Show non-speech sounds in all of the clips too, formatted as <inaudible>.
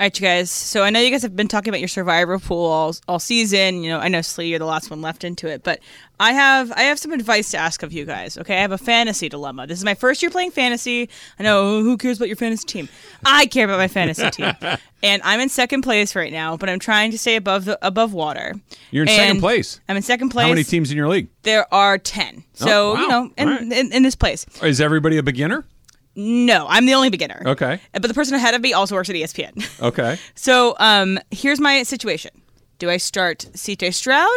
All right, you guys. So I know you guys have been talking about your survivor pool all, all season. You know, I know Slee, you're the last one left into it, but I have I have some advice to ask of you guys. Okay, I have a fantasy dilemma. This is my first year playing fantasy. I know who cares about your fantasy team. I care about my fantasy team, <laughs> and I'm in second place right now. But I'm trying to stay above the above water. You're in And second place. I'm in second place. How many teams in your league? There are ten. So Oh, wow. you know, in, right. in, in this place. Is everybody a beginner? No, I'm the only beginner. Okay. But the person ahead of me also works at ESPN. <laughs> Okay. So um, here's my situation. Do I start CJ Stroud,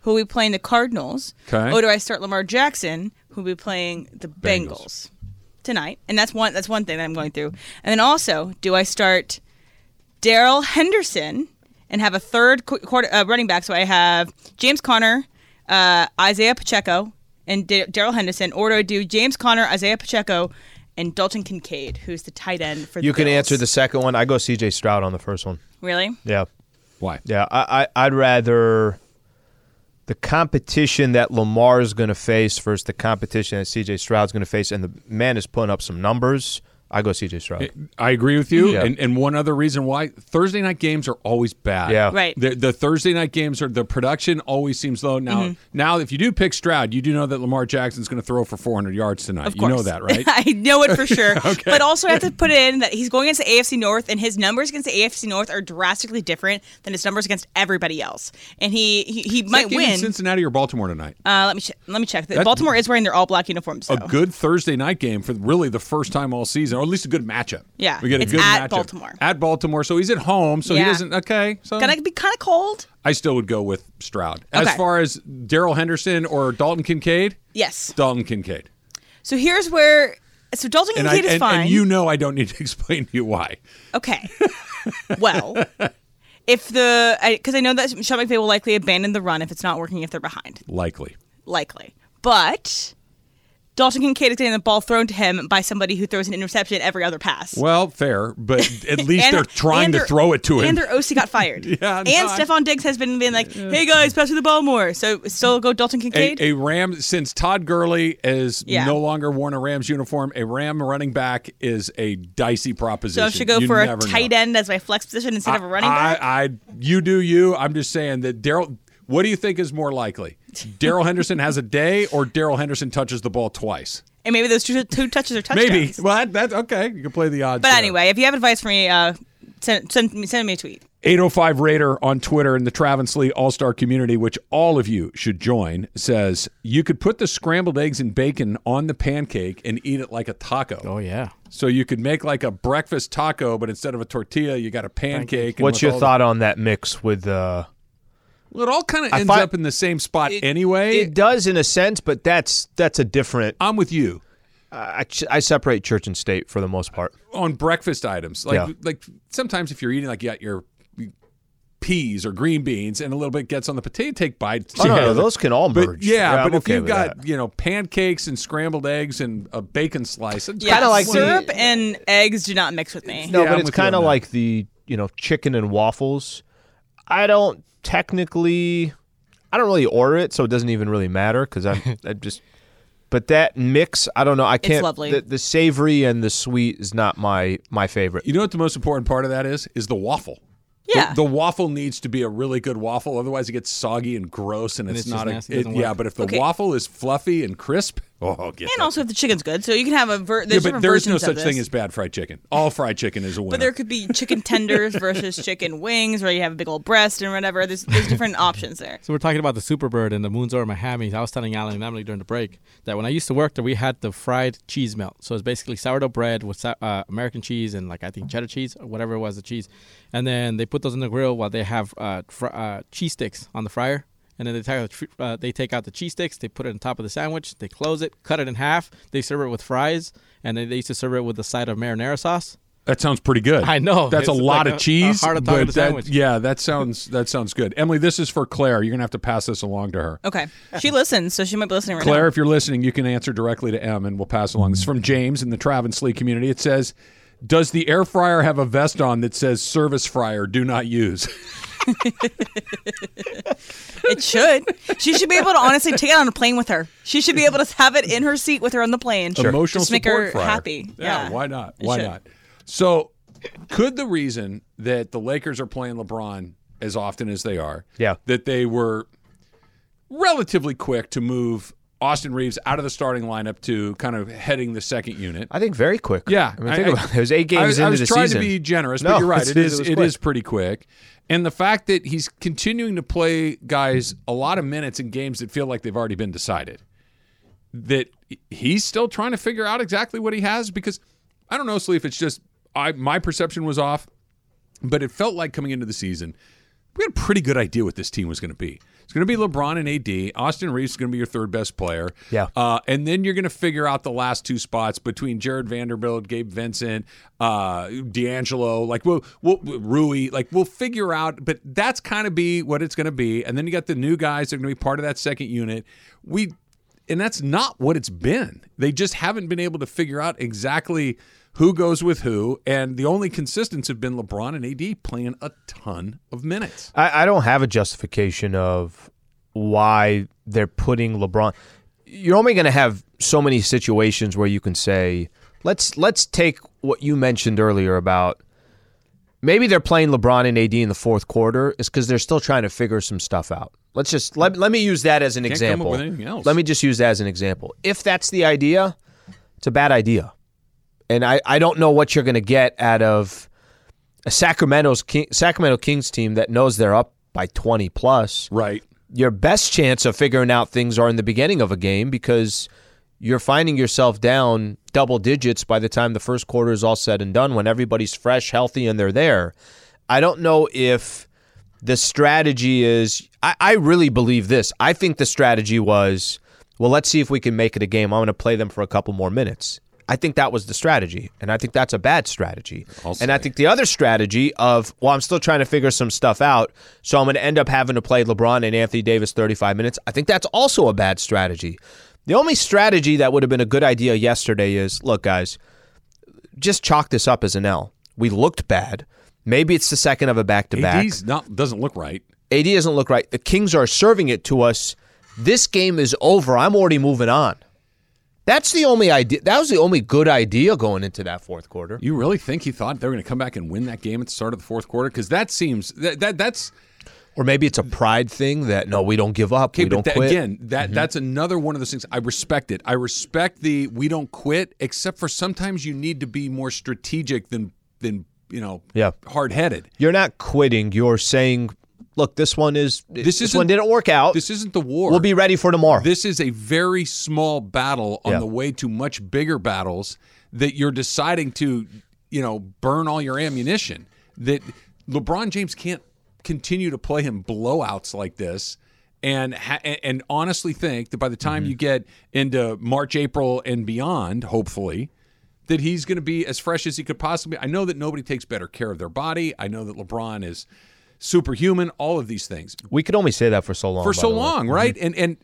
who will be playing the Cardinals? Okay. Or do I start Lamar Jackson, who will be playing the Bengals, Bengals. tonight? And that's one that's one thing that I'm going through. And then also, do I start Darrell Henderson and have a third qu- quarter, uh, running back? So I have James Conner, uh, Isaiah Pacheco, and D- Darrell Henderson. Or do I do James Conner, Isaiah Pacheco, and Dalton Kincaid, who's the tight end for the You can Bills? answer the second one. I go C.J. Stroud on the first one. Really? Yeah, Why? yeah. I, I I'd rather the competition that Lamar is going to face versus the competition that C.J. Stroud's going to face, and the man is putting up some numbers. I go C.J. Stroud. I agree with you. Yeah. And, and one other reason why Thursday night games are always bad. Yeah. Right. The, the Thursday night games are the production always seems low. Now, now if you do pick Stroud, you do know that Lamar Jackson's going to throw for 400 yards tonight. Of you know that, right? <laughs> I know it for sure. <laughs> okay. But also, I have to put in that he's going against the AFC North, and his numbers against the AFC North are drastically different than his numbers against everybody else. And he he, he Is might that game in win. Cincinnati or Baltimore tonight. Uh, let me check. Let me check. That- Baltimore is wearing their all black uniforms. So. a good Thursday night game for really the first time all season, or at least a good matchup. Yeah, we get a it's good at matchup Baltimore. At Baltimore, so he's at home, so he doesn't. Okay, so Gonna be kind of cold. I still would go with Stroud. As far as Darrell Henderson or Dalton Kincaid, Yes. Dalton Kincaid. So here's where. So Dalton And, I, Kincaid is and, fine. and you know I don't need to <laughs> explain to you why. Okay. well, if the because I, know that Sean McVay will likely abandon the run if it's not working if they're behind. Likely. likely. But Dalton Kincaid is getting the ball thrown to him by somebody who throws an interception every other pass. Well, fair, but at least And- they're trying to throw it to him. And their OC got fired. <laughs> Yeah, And no, I- Stefon Diggs has been being like, "Hey guys, pass me the ball more." So still go Dalton Kincaid. a, a Ram since Todd Gurley is Yeah. no longer worn a Rams uniform. A Ram running back is a dicey proposition. so I should go You for a never know. tight end as my flex position instead of a running back. I, I, you do you. I'm just saying that Darrell. What do you think is more likely? Darrell Henderson has a day, or Darrell Henderson touches the ball twice? and maybe those two, two touches are touchdowns. Maybe. Well, that, that's okay. You can play the odds. But there. anyway, if you have advice for me, uh, send, send, me- send me a tweet. 805 Raider on Twitter in the Travis Lee All Star community, which all of you should join, says you could put the scrambled eggs and bacon on the pancake and eat it like a taco. Oh yeah. So you could make like a breakfast taco, but instead of a tortilla, you got a pancake. and What's your all thought on that mix with? Uh, The, well, it all kind of ends find- up in the same spot anyway. it does in a sense, but that's that's a different. I'm with you I, ch- I separate church and state for the most part. on breakfast items. Like Yeah. like sometimes if you're eating like you got your peas or green beans and a little bit gets on the potato, take bites. Oh, no, no, those can all But merge. yeah, I'm but if okay you've got that. you know pancakes and scrambled eggs and a bacon slice, it's Yeah, Kinda like syrup the- and eggs do not mix with me. No, Yeah, but I'm it's kind of like the you know chicken and waffles. I don't technically, I don't really order it, so it doesn't even really matter because I'm, <laughs> I'm just. But that mix, I don't know. I can't. lovely. The, the savory and the sweet is not my my favorite. You know what the most important part of that is? Is the waffle. Yeah. The, the waffle needs to be a really good waffle, otherwise it gets soggy and gross, and And it's, it's just not a. nasty, it- doesn't yeah, work. but if the Okay. waffle is fluffy and crisp, oh, get And that. also, if the chicken's good, so you can have a ver- yeah, there's but there is no such thing as bad fried chicken. All fried chicken is a winner. But there could be chicken tenders <laughs> versus chicken wings, where you have a big old breast and whatever. There's, there's different <laughs> options there. So we're talking about the Superbird and the Moons Over My Hammy. I was telling Alan and Emily during the break that when I used to work there, we had the fried cheese melt. So it's basically sourdough bread with uh, American cheese and like I think cheddar cheese or whatever it was, the cheese. And then they put those in the grill while they have uh, fr- uh, cheese sticks on the fryer. And then they take, out the tr- uh, they take out the cheese sticks, they put it on top of the sandwich, they close it, cut it in half, they serve it with fries, and then they used to serve it with a side of marinara sauce. That sounds pretty good. I know. That's a It's lot like of a- cheese. a heart attack but with a that- sandwich. yeah, that sounds that sounds good. Emily, this is for Claire. You're gonna have to pass this along to her. Okay. She listens, so she might be listening right Claire, now. if you're listening, you can answer directly to M, and we'll pass along. This is from James in the Travis Slee community. It says, "Does the air fryer have a vest on that says service fryer do not use?" <laughs> It should. She should be able to honestly take it on a plane with her. She should be able to have it in her seat with her on the plane. Sure. Emotional Just make her fryer. happy. Yeah. why not? Why not? So, could the reason that the Lakers are playing LeBron as often as they are, Yeah. that they were relatively quick to move Austin Reaves out of the starting lineup to kind of heading the second unit? I think very quick. Yeah, I mean, think about it. It was eight games I, I into was the trying season. to be generous, No, but you're right. it was it quick. is pretty quick, and the fact that he's continuing to play guys a lot of minutes in games that feel like they've already been decided. That he's still trying to figure out exactly what he has because I don't know, Sleep. It's just I my perception was off, but it felt like coming into the season we had a pretty good idea what this team was going to be. It's going to be LeBron and AD. Austin Reaves is going to be your third best player. Yeah. Uh, and then you're going to figure out the last two spots between Jarred Vanderbilt, Gabe Vincent, uh, D'Angelo, like we'll, we'll Rui, like we'll figure out. But that's kind of be what it's going to be. And then you got the new guys that are going to be part of that second unit. We, and that's not what it's been. They just haven't been able to figure out exactly who goes with who. And the only consistents have been LeBron and AD playing a ton of minutes. I, I don't have a justification of why they're putting LeBron. You're only going to have so many situations where you can say, let's let's take what you mentioned earlier about maybe they're playing LeBron and AD in the fourth quarter is because they're still trying to figure some stuff out. Let's just let, let me use that as an Can't example. with anything else. Let me just use that as an example. If that's the idea, it's a bad idea. And I, I don't know what you're going to get out of a Sacramento's King, Sacramento Kings team that knows they're up by 20 plus. Right. Your best chance of figuring out things are in the beginning of a game because you're finding yourself down double digits by the time the first quarter is all said and done when everybody's fresh, healthy, and they're there. I don't know if the strategy is. I, I really believe this. I think the strategy was, well, let's see if we can make it a game. I'm going to play them for a couple more minutes. I think that was the strategy, and I think that's a bad strategy. and I think the other strategy of, well, I'm still trying to figure some stuff out, so I'm going to end up having to play LeBron and Anthony Davis 35 minutes. I think that's also a bad strategy. The only strategy that would have been a good idea yesterday is, look, guys, just chalk this up as an L. We looked bad. Maybe it's the second of a back to back. Not doesn't look right. AD doesn't look right. The Kings are serving it to us. This game is over. I'm already moving on. That's the only idea. That was the only good idea going into that fourth quarter. You really think he thought they were going to come back and win that game at the start of the fourth quarter? Because that seems that, that that's Or maybe it's a pride thing that no, we don't give up. okay. we don't that, quit. again, that mm-hmm. that's another one of those things. I respect it. I respect the we don't quit, except for sometimes you need to be more strategic than than you know Yeah. hard headed. You're not quitting. You're saying, look, this one is This this, one didn't work out. This isn't the war. we'll be ready for tomorrow. This is a very small battle on Yeah. the way to much bigger battles that you're deciding to, you know, burn all your ammunition. That LeBron James can't continue to play him blowouts like this. And ha- and honestly think that by the time Mm-hmm. you get into March, April, and beyond, hopefully, that he's going to be as fresh as he could possibly. I know that nobody takes better care of their body. I know that LeBron is superhuman. All of these things, we could only say that for so long. for so long, mm-hmm. right? And and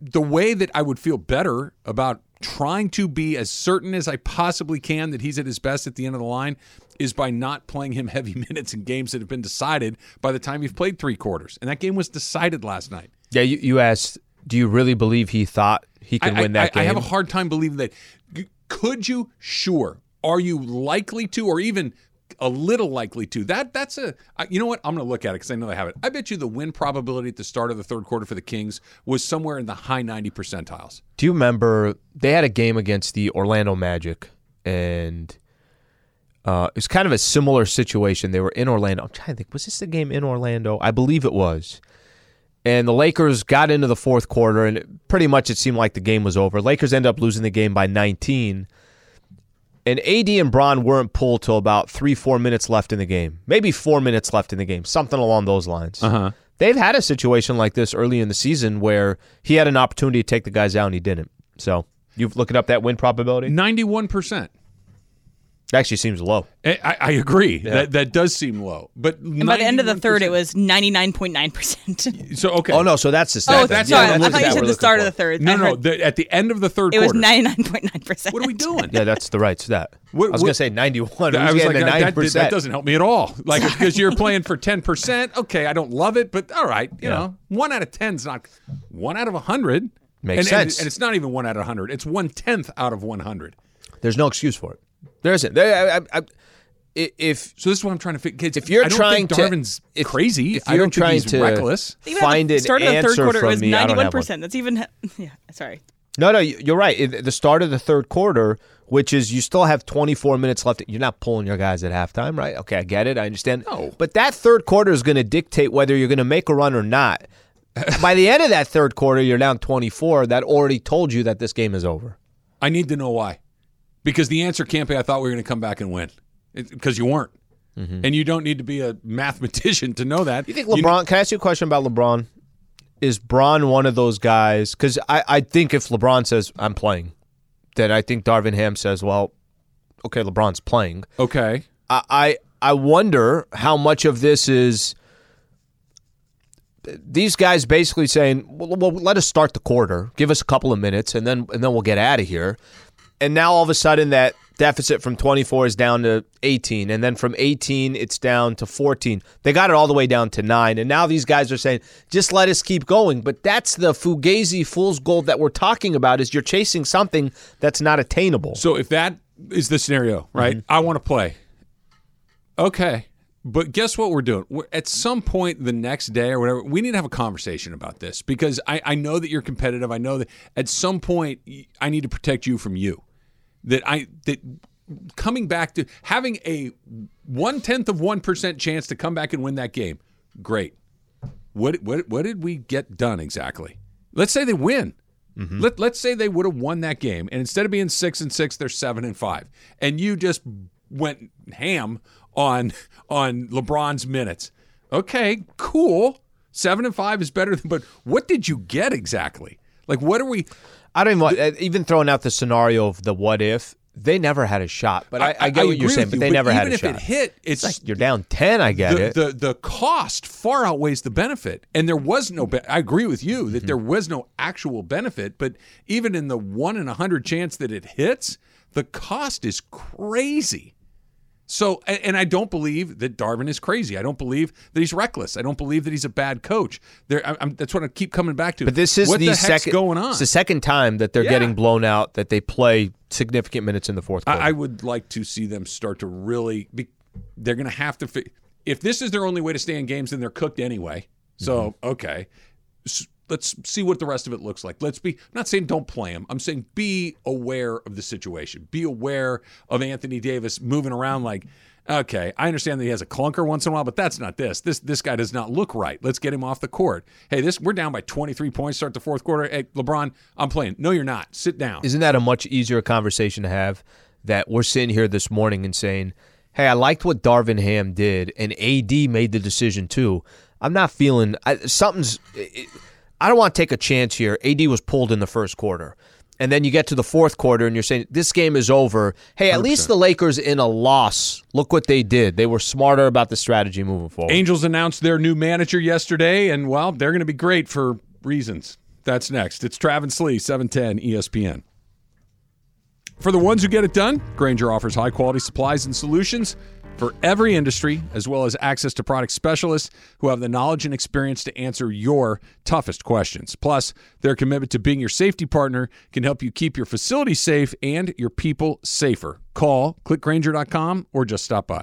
the way that I would feel better about trying to be as certain as I possibly can that he's at his best at the end of the line is by not playing him <laughs> heavy minutes in games that have been decided by the time you've played three quarters. And that game was decided last night. Yeah, you, you asked, do you really believe he thought he could I, win that I, game? I have a hard time believing that. Could you? Sure. Are you likely to, or even a little likely to? That that's a You know what? I'm going to look at it because I know they have it. I bet you the win probability at the start of the third quarter for the Kings was somewhere in the high 90 percentiles. Do you remember they had a game against the Orlando Magic, and uh, it was kind of a similar situation. They were in Orlando. I'm trying to think, was this the game in Orlando? I believe it was. And the Lakers got into the fourth quarter, and pretty much it seemed like the game was over. Lakers end up losing the game by 19. And AD and Bron weren't pulled till about three, four minutes left in the game. Maybe four minutes left in the game, something along those lines. Uh-huh. They've had a situation like this early in the season where he had an opportunity to take the guys out and he didn't. So you've looking up that win probability. 91%. Actually, seems low. I, I- I agree. That that does seem low. But And by the end of the third, it was ninety nine point nine percent. <laughs> so okay. Oh no, so that's the Oh, that's then. sorry. that's I the thought you said the looking start of the third. No, I no, heard the, at the end of the third it was ninety nine point nine percent. what are we <laughs> doing? Yeah, that's the right stat. What- I was what- gonna say ninety-one. I was like, getting that, that, 9%. that doesn't help me at all. Like, because you're playing for 10%. Okay, I don't love it, but all right. You Yeah. know, one out of 10 is not one out of 100. Makes and, sense. And, and it's not even one out of 100. It's one tenth out of 100. There's no excuse for it. There isn't. There, I, I, I, if So this is what I'm trying to figure. Kids, if you're I don't trying think to, Darvin's if, crazy. if I you're don't trying think he's to reckless. find an start of the third quarter it was me, I ninety don't one have one. percent. That's even <laughs> yeah. Sorry. No, no, you- you're right. It- The start of the third quarter, which is you still have 24 minutes left. You're not pulling your guys at halftime, right? Okay, I get it. I understand. No. But that third quarter is going to dictate whether you're going to make a run or not. <laughs> By the end of that third quarter, you're down 24. That already told you that this game is over. I need to know why. Because the answer can't be, I thought we were going to come back and win. Because you weren't. Mm-hmm. And you don't need to be a mathematician to know that. You think LeBron? can I ask you a question about LeBron? Is Bron one of those guys? Because I, I think if LeBron says I'm playing, then I think Darvin Ham says, well, okay, LeBron's playing. Okay. I I I wonder how much of this is these guys basically saying, well, well, let us start the quarter, give us a couple of minutes, and then and then we'll get out of here. And now all of a sudden that deficit from 24 is down to 18, and then from 18 it's down to 14. They got it all the way down to nine, and now these guys are saying, just let us keep going. But that's the fugazi fool's gold that we're talking about. Is you're chasing something that's not attainable. So if that is the scenario, right? Mm-hmm. I want to play. Okay. But guess what we're doing? We're, at some point the next day or whatever, we need to have a conversation about this because I, I know that you're competitive. I know that at some point i need to protect you from you. That I that coming back to having a one tenth of one percent chance to come back and win that game. Great. What what what did we get done exactly? Let's say they win. Mm-hmm. Let let's say they would have won that game, and instead of being six and six, they're seven and five, and you just went ham on on LeBron's minutes. Okay, cool. Seven and five is better than. But what did you get exactly? Like, what are we? I don't even want, uh, even throwing out the scenario of the what if they never had a shot. But I, I, get what you're saying, but you, they never had a shot. Even if it hit, it's, It's like you're down ten. I get the, it. the the cost far outweighs the benefit, and there was no. Be- I agree with you Mm-hmm. that there was no actual benefit, but even in the one in a hundred chance that it hits, the cost is crazy. So, and, I don't believe that Darvin is crazy. I don't believe that he's reckless. I don't believe that he's a bad coach. There, that's what I keep coming back to. but this is what the, the second going on. It's the second time that they're Yeah. getting blown out. That they play significant minutes in the fourth quarter. I, I would like to see them start to really be. They're going to have to. Fi- if this is their only way to stay in games, then they're cooked anyway. So Mm-hmm. okay, S- let's see what the rest of it looks like. Let's be. I'm not saying don't play him. I'm saying be aware of the situation. Be aware of Anthony Davis moving around like. Okay, I understand that he has a clunker once in a while, but that's not this. This this guy does not look right. Let's get him off the court. Hey, this we're down by 23 points. Start the fourth quarter. Hey, LeBron, I'm playing. No, you're not. Sit down. Isn't that a much easier conversation to have? That we're sitting here this morning and saying, "Hey, I liked what Darvin Ham did, and AD made the decision too." I'm not feeling I, something's. It, I don't want to take a chance here. AD was pulled in the first quarter. And then you get to the fourth quarter and you're saying, this game is over. Hey, at least the Lakers in a loss. Look what they did. They were smarter about the strategy moving forward. Angels announced their new manager yesterday, and well, they're going to be great for reasons. That's next. It's Travis Lee, 710 ESPN. For the ones who get it done, Grainger offers high quality supplies and solutions for every industry, as well as access to product specialists who have the knowledge and experience to answer your toughest questions. Plus, their commitment to being your safety partner can help you keep your facility safe and your people safer. Call clickgrainger.com or just stop by.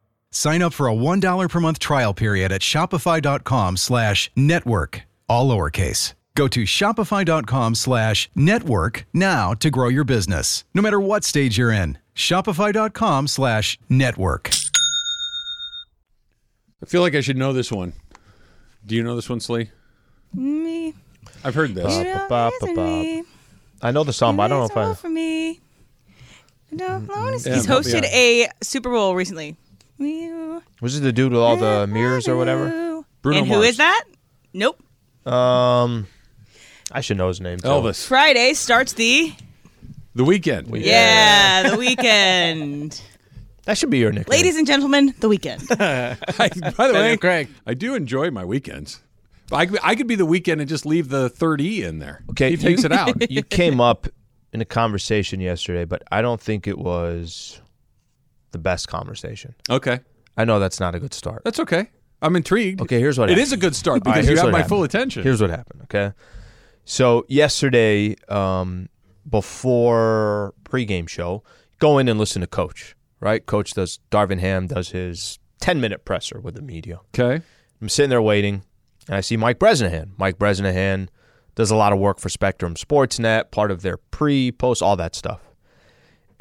Sign up for a $1 per month trial period at shopify.com slash network, all lowercase. Go to shopify.com slash network now to grow your business, no matter what stage you're in. Shopify.com slash network. I feel like I should know this one. Do you know this one, Slee? Me. I've heard this. You know, ba, ba, listen ba. me. I know the song, but I don't know It's if I. for me. No, I Yeah, He's hosted out. a Super Bowl recently. You- Was it the dude with all the mirrors or whatever? Bruno and who Mars. is that? Nope. Um, I should know his name. too. Elvis. Friday starts the The weekend. yeah, the weekend. <laughs> That should be your nickname. Ladies and gentlemen, the weekend. <laughs> I, by the way, Craig. I do enjoy my weekends. I, could- I could be the weekend and just leave the third E in there. Okay, he takes you- it out. <laughs> you came up in a conversation yesterday, but I don't think it was the best conversation. Okay, I know that's not a good start. that's okay. I'm intrigued. Okay, here's what It happened. is a good start All right, because you here's have what my happened. full attention. Here's what happened. Okay, so yesterday, um, before pregame show, go in and listen to Coach. Right, Coach does. Darvin Ham does his ten minute presser with the media. okay. I'm sitting there waiting, and I see Mike Bresnahan. Mike Bresnahan does a lot of work for Spectrum Sportsnet, part of their pre, post, all that stuff.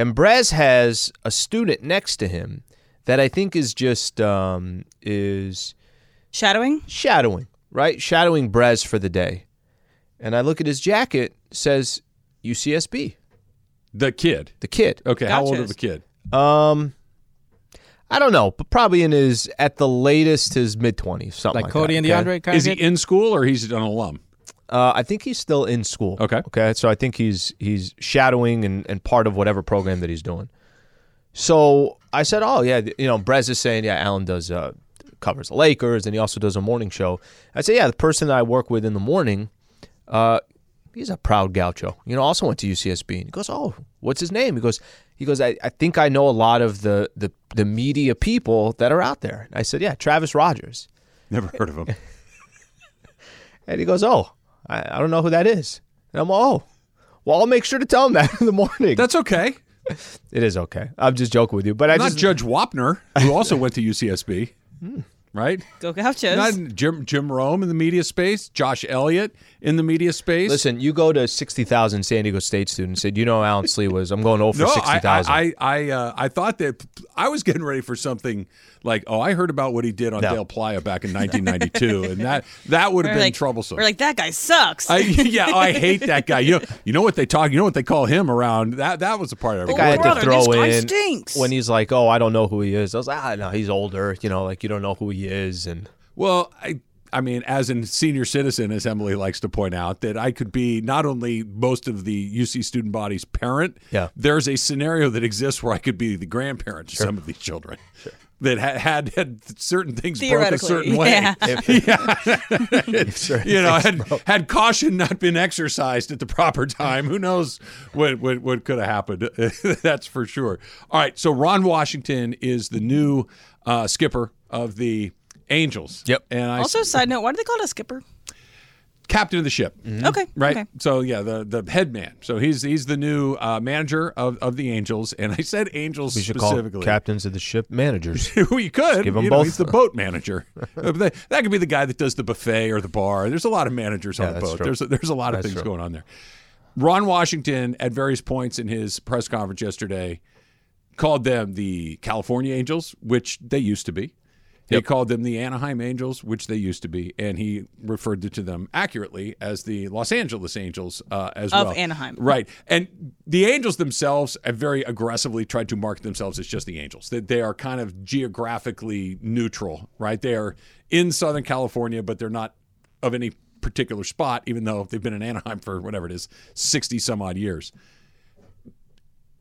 And Brez has a student next to him that I think is just um, is Shadowing. shadowing, right? Shadowing Brez for the day. And I look at his jacket, says UCSB, The kid. the kid. Okay, how old Gotcha. of the kid? Um, I don't know, but probably in his at the latest his mid twenties, something Like like, Cody that, and okay? DeAndre kind Is of he kid? in school or he's an alum? Uh, I think he's still in school. Okay. Okay. So I think he's he's shadowing and, and part of whatever program that he's doing. So I said, oh yeah, you know, Brez is saying, yeah, Alan does uh, covers the Lakers and he also does a morning show. I said, yeah, the person that I work with in the morning, uh, he's a proud gaucho. You know, also went to UCSB. And he goes, oh, what's his name? He goes, he goes, I, I think I know a lot of the, the the media people that are out there. And I said, yeah, Travis Rodgers. Never heard of him. <laughs> And he goes, oh, I, I don't know who that is. And I'm, oh, well, I'll make sure to tell him that <laughs> in the morning. That's okay. it is okay. I'm just joking with you, but I Not just Judge Wapner, who also went to UCSB, hmm. Right? Go Gauchos. Not Jim Jim Rome in the media space, Josh Elliott in the media space. listen. You go to sixty thousand San Diego State students. Said, you know, Alan Slee was. I'm going over <laughs> no, sixty I. I I, uh, I thought that I was getting ready for something like, oh, I heard about what he did on No. Del Playa back in 1992, <laughs> and that that would have been like, troublesome. We're like that guy sucks. I, <laughs> yeah, oh, I hate that guy. You know, you know what they talk. You know what they call him around. That that was the part I Oh, I had to throw this guy in stinks. when he's like, "Oh, I don't know who he is." I was like, "Ah, no, he's older. You know, like you don't know who he is." And Well, I I mean, as a senior citizen, as Emily likes to point out, that I could be not only most of the UC student body's parent. Yeah. There's a scenario that exists where I could be the grandparent to some of these children. That ha- had had certain things broke a certain way. yeah. <laughs> you know, had, had caution not been exercised at the proper time, who knows what what, what could have happened? <laughs> That's for sure. All right, so Ron Washington is the new uh, skipper of the Angels. Yep. and I also, side note, why do they call it a skipper? captain of the ship. Okay. Right. Okay. So yeah, the the head man. So he's he's the new uh, manager of, of the Angels, and I said Angels we should call specifically. captains of the ship managers. <laughs> Well, you could give 'em you know, both. He's the boat manager. <laughs> That that could be the guy that does the buffet or the bar. There's a lot of managers Yeah, on the that's boat. true. There's a, there's a lot of That's things true. going on there. Ron Washington, at various points in his press conference yesterday, called them the California Angels, which they used to be. He Yep. called them the Anaheim Angels, which they used to be, and he referred to them accurately as the Los Angeles Angels uh, as Of well. Anaheim. Right. And the Angels themselves have very aggressively tried to market themselves as just the Angels. That they are kind of geographically neutral, right? They are in Southern California, but they're not of any particular spot, even though they've been in Anaheim for whatever it is, 60 some odd years.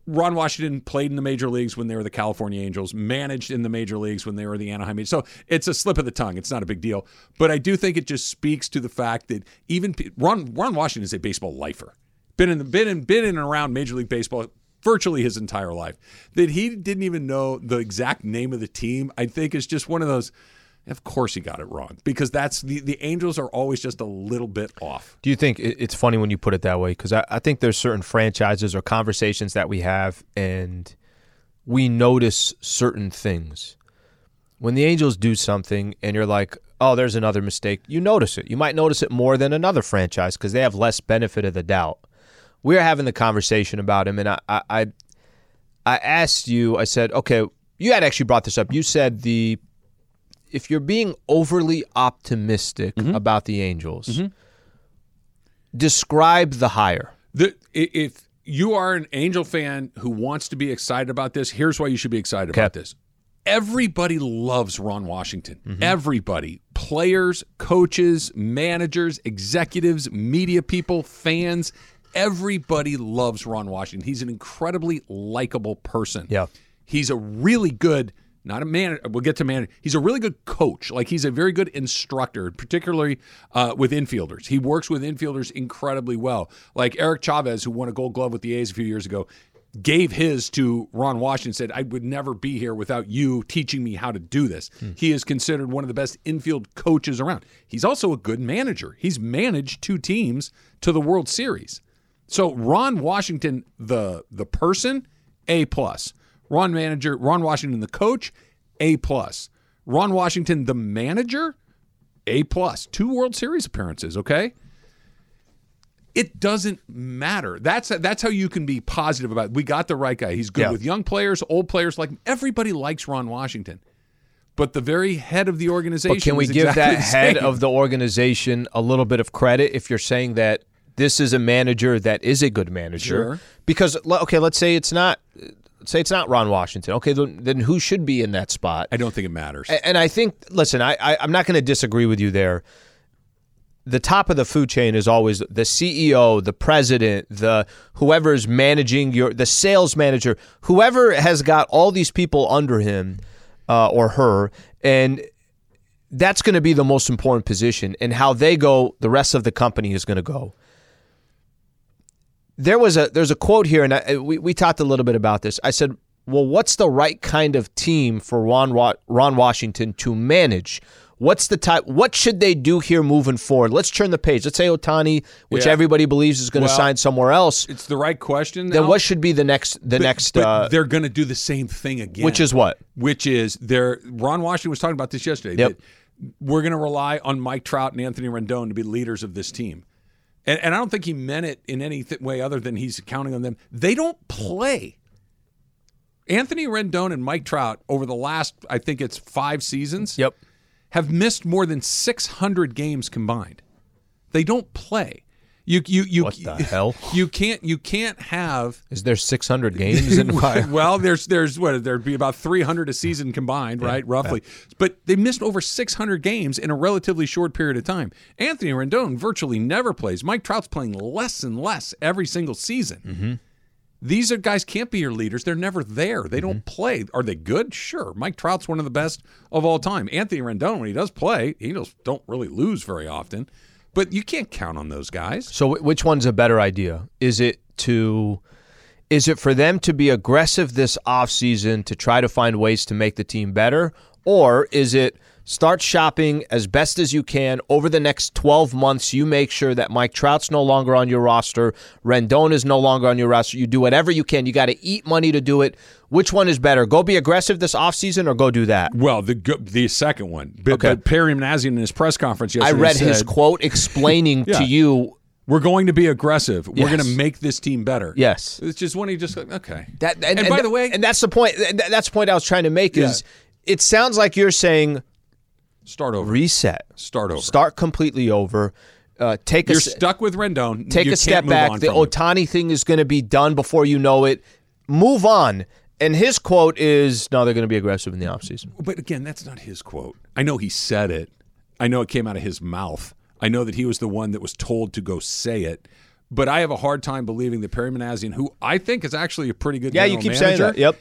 Ron Washington played in the major leagues when they were the California Angels, managed in the major leagues when they were the Anaheim Angels. So it's a slip of the tongue. It's not a big deal. But I do think it just speaks to the fact that even Ron, Ron Washington is a baseball lifer. Been in the been in been in and around Major League Baseball virtually his entire life. That he didn't even know the exact name of the team, I think is just one of those of course he got it wrong because that's the, the Angels are always just a little bit off. Do you think it's funny when you put it that way? Because I, I think there's certain franchises or conversations that we have, and we notice certain things. When the Angels do something, and you're like, "Oh, there's another mistake," you notice it. You might notice it more than another franchise because they have less benefit of the doubt. We are having the conversation about him, and I, I, I, I asked you. I said, "Okay." You had actually brought this up. You said the if you're being overly optimistic mm-hmm. about the Angels, mm-hmm. describe the hire. The, if you are an Angel fan who wants to be excited about this, here's why you should be excited about this. Everybody loves Ron Washington. Mm-hmm. Everybody. Players, coaches, managers, executives, media people, fans. Everybody loves Ron Washington. He's an incredibly likable person. Yeah. He's a really good, not a man. We'll get to man. He's a really good coach. Like he's a very good instructor, particularly uh, with infielders. He works with infielders incredibly well. Like Eric Chavez, who won a Gold Glove with the A's a few years ago, gave his to Ron Washington. Said, "I would never be here without you teaching me how to do this." He is considered one of the best infield coaches around. He's also a good manager. He's managed two teams to the World Series. So Ron Washington, the the person, A plus. Ron manager, Ron Washington, the coach, A plus. Ron Washington, the manager, A plus. Two World Series appearances. Okay. It doesn't matter. That's that's how you can be positive about. It. We got the right guy. He's good Yeah. with young players, old players. Like everybody likes Ron Washington, but the very head of the organization. But can we give exactly that head of the organization a little bit of credit if you're saying that this is a manager that is a good manager? Sure. Because okay, let's say it's not. Say it's not Ron Washington. Okay, then, then who should be in that spot? I don't think it matters. And I think, listen, I, I I'm not going to disagree with you there. The top of the food chain is always the CEO, the president, the whoever's managing your, the sales manager, whoever has got all these people under him uh, or her, and that's going to be the most important position. And how they go, the rest of the company is going to go there was a there's a quote here, and I, we we talked a little bit about this. I said, "Well, what's the right kind of team for Ron Wa- Ron Washington to manage? What's the type? What should they do here moving forward? Let's turn the page. Let's say Ohtani, which Yeah. everybody believes is going to Well, sign somewhere else. it's the right question. Then what should be the next the but- next but uh, they're going to do the same thing again. which is what? which is there. Ron Washington was talking about this yesterday. Yep. we're going to rely on Mike Trout and Anthony Rendon to be leaders of this team, and, and I don't think he meant it in any th- way other than he's counting on them. They don't play. Anthony Rendon and Mike Trout over the last, I think it's five seasons, Yep. have missed more than 600 games combined. They don't play. You you you What the hell? <laughs> You can't you can't have Is there 600 games in <laughs> well, there's there's what there'd be about 300 a season combined, right? Roughly. But they missed over 600 games in a relatively short period of time. Anthony Rendon virtually never plays. Mike Trout's playing less and less every single season. Mm-hmm. These are guys can't be your leaders. They're never there. They don't Mm-hmm. play. Are they good? Sure. Mike Trout's one of the best of all time. Anthony Rendon, when he does play, Angels don't really lose very often. But you can't count on those guys. So which one's a better idea? Is it to is it for them to be aggressive this offseason to try to find ways to make the team better or is it start shopping as best as you can over the next 12 months you make sure that Mike Trout's no longer on your roster, Rendon is no longer on your roster. You do whatever you can. You got to eat money to do it. Which one is better? Go be aggressive this offseason or go do that? Well, the the second one. But, Okay. but Perry Minasian in his press conference yesterday I read his quote explaining <laughs> Yeah. to you We're going to be aggressive. We're Yes. going to make this team better. Yes. It's just when he just like, okay. That and, by the way, and that's the point. That's the point I was trying to make. Is it sounds like you're saying start over. reset, start over. start completely over, uh, take a You're s- stuck with Rendon. take You a step back. The. Ohtani thing is going to be done before you know it. Move on. And his quote is, "No, they're going to be aggressive in the offseason. But again, that's not his quote. I know he said it. I know it came out of his mouth. I know that he was the one that was told to go say it. But I have a hard time believing that Perry Minasian, who I think is actually a pretty good Yeah, you keep manager, saying that. Yep.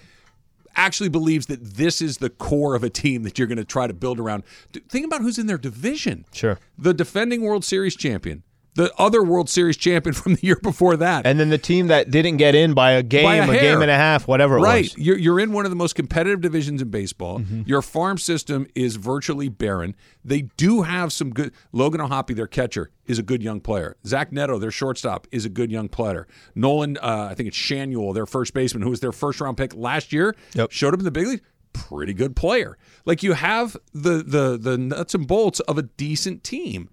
Actually believes that this is the core of a team that you're going to try to build around. Think about who's in their division. Sure. The defending World Series champion, the other World Series champion <laughs> from the year before that. And then the team that didn't get in by a game, By a a, game and a half, whatever it right. was. You're, you're in one of the most competitive divisions in baseball. Mm-hmm. Your farm system is virtually barren. They do have some good. Logan O'Hoppe, their catcher, is a good young player. Zach Neto, their shortstop, is a good young player. Nolan, uh, I think it's Schanuel, their first baseman, who was their first round pick last year, Yep. showed up in the big league. Pretty good player. Like you have the the the nuts and bolts of a decent team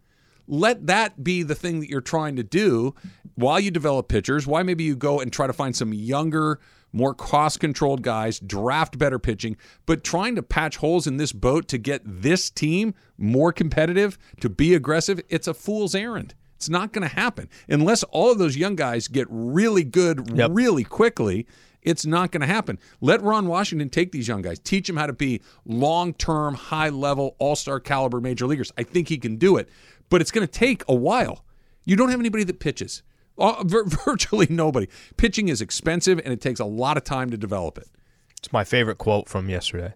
let that be the thing that you're trying to do while you develop pitchers. Why maybe you go and try to find some younger, more cost controlled guys, draft better pitching, but trying to patch holes in this boat to get this team more competitive, to be aggressive, it's a fool's errand. It's not going to happen unless all of those young guys get really good Yep. really quickly. It's not going to happen. Let Ron Washington take these young guys, teach them how to be long term, high level, all star caliber major leaguers. I think he can do it, but it's going to take a while. You don't have anybody that pitches. Uh, vir- <laughs> virtually nobody. Pitching is expensive and it takes a lot of time to develop it. It's my favorite quote from yesterday.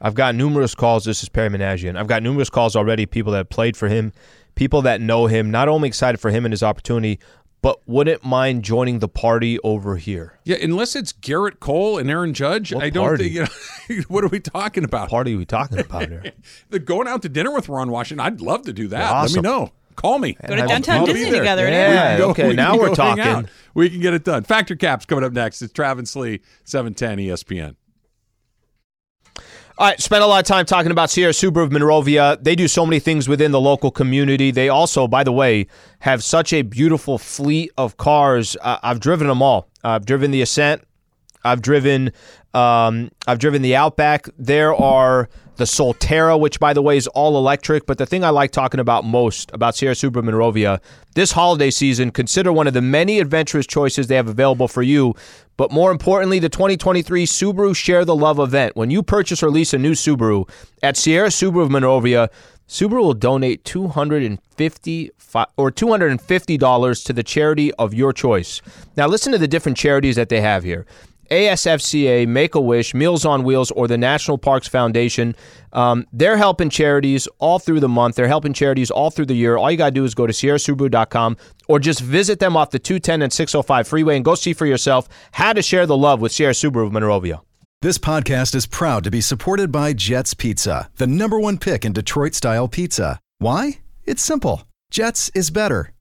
I've got numerous calls. This is Perry Minasian. I've got numerous calls already. People that have played for him, people that know him. Not only excited for him and his opportunity, but wouldn't mind joining the party over here. Yeah, unless it's Gerrit Cole and Aaron Judge, What I don't party? think. You know, <laughs> what are we talking about? Party we talking about here? <laughs> The going out to dinner with Ron Washington. I'd love to do that. Awesome. Let me know. Call me. Go to I'll- downtown I'll Disney together. Yeah. and We can go- okay, we now we're talking. We can get it done. Fact or Cap's coming up next. It's Travis Lee, E 710 ESPN. All right, spent a lot of time talking about Sierra Subaru of Monrovia. They do so many things within the local community. They also, by the way, have such a beautiful fleet of cars. Uh, I've driven them all. I've driven the Ascent. I've driven um, I've driven the Outback. There are the Solterra, which by the way is all electric. But the thing I like talking about most about Sierra Subaru Monrovia this holiday season, consider one of the many adventurous choices they have available for you. But more importantly, the 2023 Subaru Share the Love event. When you purchase or lease a new Subaru at Sierra Subaru of Monrovia, Subaru will donate 250 fi- or $250 to the charity of your choice. Now listen to the different charities that they have here. ASPCA, Make a Wish, Meals on Wheels, or the National Parks Foundation. Um, they're helping charities all through the month. They're helping charities all through the year. All you got to do is go to sierrasubaru.com or just visit them off the 210 and 605 freeway and go see for yourself how to share the love with Sierra Subaru of Monrovia. This podcast is proud to be supported by Jets Pizza, the number one pick in Detroit style pizza. Why? It's simple. Jets is better.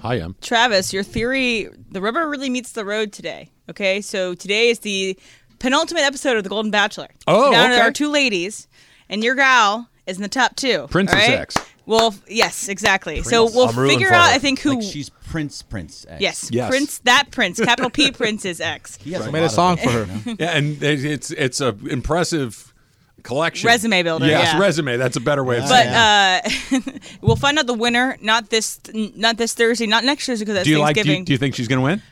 Hi, Em. Travis, your theory, the rubber really meets the road today. Okay, so today is the penultimate episode of The Golden Bachelor. Oh, now there okay. are two ladies, and your gal is in the top two. Princess all right? X. Well, yes, exactly. So we'll I'm figure out. I think, who. Like she's Prince Prince X. yes, Yes. Prince, that Prince, capital P <laughs> Prince is X. He has I made a song for her. Yeah, and it's it's a impressive collection. Resume builder, Yes, yeah. resume. That's a better way of But saying it. uh, <laughs> we'll find out the winner not this not this Thursday, not next Thursday because that's Do you like? Do Thanksgiving. you, do you think she's going to win?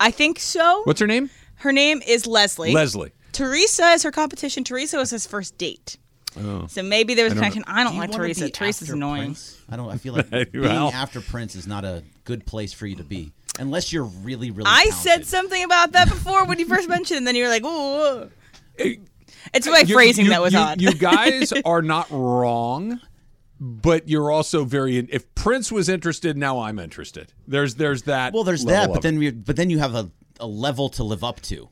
I think so. What's her name? Her name is Leslie. Leslie. Teresa is her competition. Teresa was his first date. Oh. So maybe there was a connection. I don't Do you like Teresa. Teresa's after annoying. Prince? I don't. I feel <laughs> like Well. being after Prince is not a good place for you to be, unless you're really, really. I talented. said something about that before when you first mentioned, it, and then you were like, "Ooh." It's my You- phrasing you- that was you, odd. You <laughs> guys are not wrong, but you're also very. If Prince was interested, now I'm interested. There's there's that. Well, there's level that, but then we, but then you have a, a level to live up to.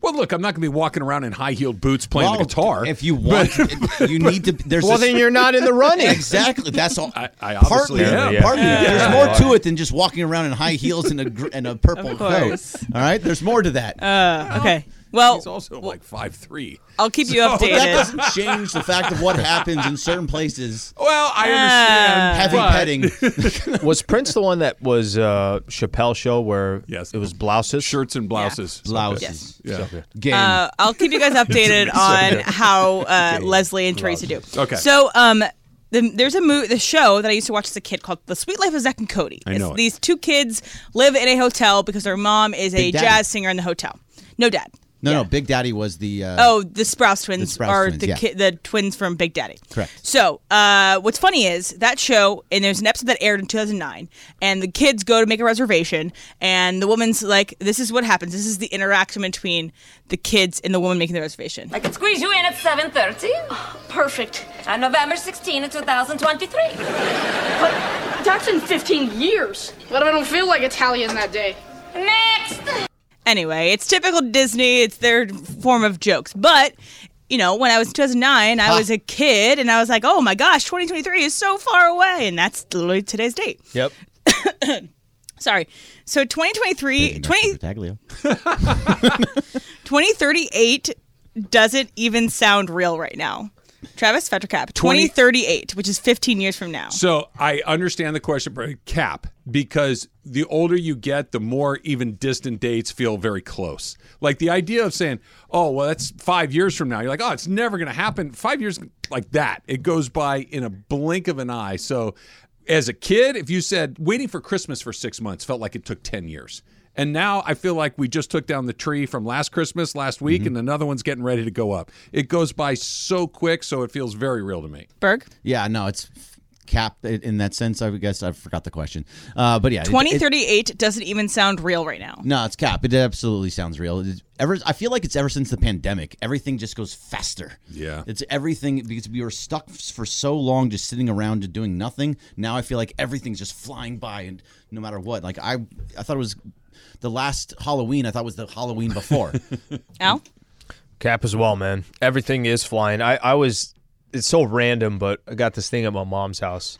Well, look, I'm not going to be walking around in high heeled boots playing Well, the guitar. If you want, <laughs> you need to. There's Well, a- then you're not in the running. Exactly. That's all. <laughs> I- I obviously partly, am. Yeah. partly. Yeah. There's more to it than just walking around in high heels and a and a purple coat. All right. There's more to that. uh, okay. Well, he's also like five three. I'll keep you But that doesn't <laughs> change the fact of what happens in certain places. Well, I Ah. understand. Having but- petting. <laughs> Was Prince the one that was uh, Chappelle show where Yes. it was blouses? shirts and blouses. Blouses. Yeah. Game. Uh, I'll keep you guys <laughs> updated on how uh, Leslie and Teresa do. Okay. So, um, the, there's a mo- the show that I used to watch as a kid called The Suite Life of Zack and Cody. I It's know it. These two kids live in a hotel because their mom is a Daddy. jazz singer in the hotel. No dad. No, Yeah. no. Big Daddy was the. Uh, Oh, the Sprouse twins Sprouse are twins, the yeah. ki- the twins from Big Daddy. Correct. So, uh, what's funny is that show, and there's an episode that aired in 2009, and the kids go to make a reservation, and the woman's like, "This is what happens. This is the interaction between the kids and the woman making the reservation." I can squeeze you in at 7.30. Perfect. On November 16 of 2023. But that's in 15 years. What if I don't feel like Italian that day? Next! Anyway, it's typical Disney. It's their form of jokes. But, you know, when I was in 2009, I was a kid and I was like, oh my gosh, 2023 is so far away. And that's literally today's date. Yep. <coughs> Sorry. So 2023, 20, 2038 <laughs> doesn't even sound real right now. Travis Fact or Cap, 2038, which is 15 years from now. So I understand the question, but cap because the older you get, the more even distant dates feel very close. Like the idea of saying, "Oh, well, that's five years from now." You're like, "Oh, it's never going to happen." Five years like that, it goes by in a blink of an eye. So, as a kid, if you said waiting for Christmas for six months felt like it took ten years. And now I feel like we just took down the tree from last Christmas last week, and another one's getting ready to go up. It goes by so quick, so it feels very real to me. Berg, Yeah, no, it's cap in that sense. I guess I forgot the question. Uh, but yeah, it- it- 2038 doesn't even sound real right now. No, it's cap. It absolutely sounds real. It's ever, I feel like it's ever since the pandemic. Everything just goes faster. Yeah. it's everything because we were stuck for so long just sitting around and doing nothing. Now I feel like everything's just flying by, and no matter what, like I, I thought it was the last Halloween. I thought was the Halloween before. <laughs> Al? Cap as well, man. Everything is flying. I, I was, it's so random, but I got this thing at my mom's house.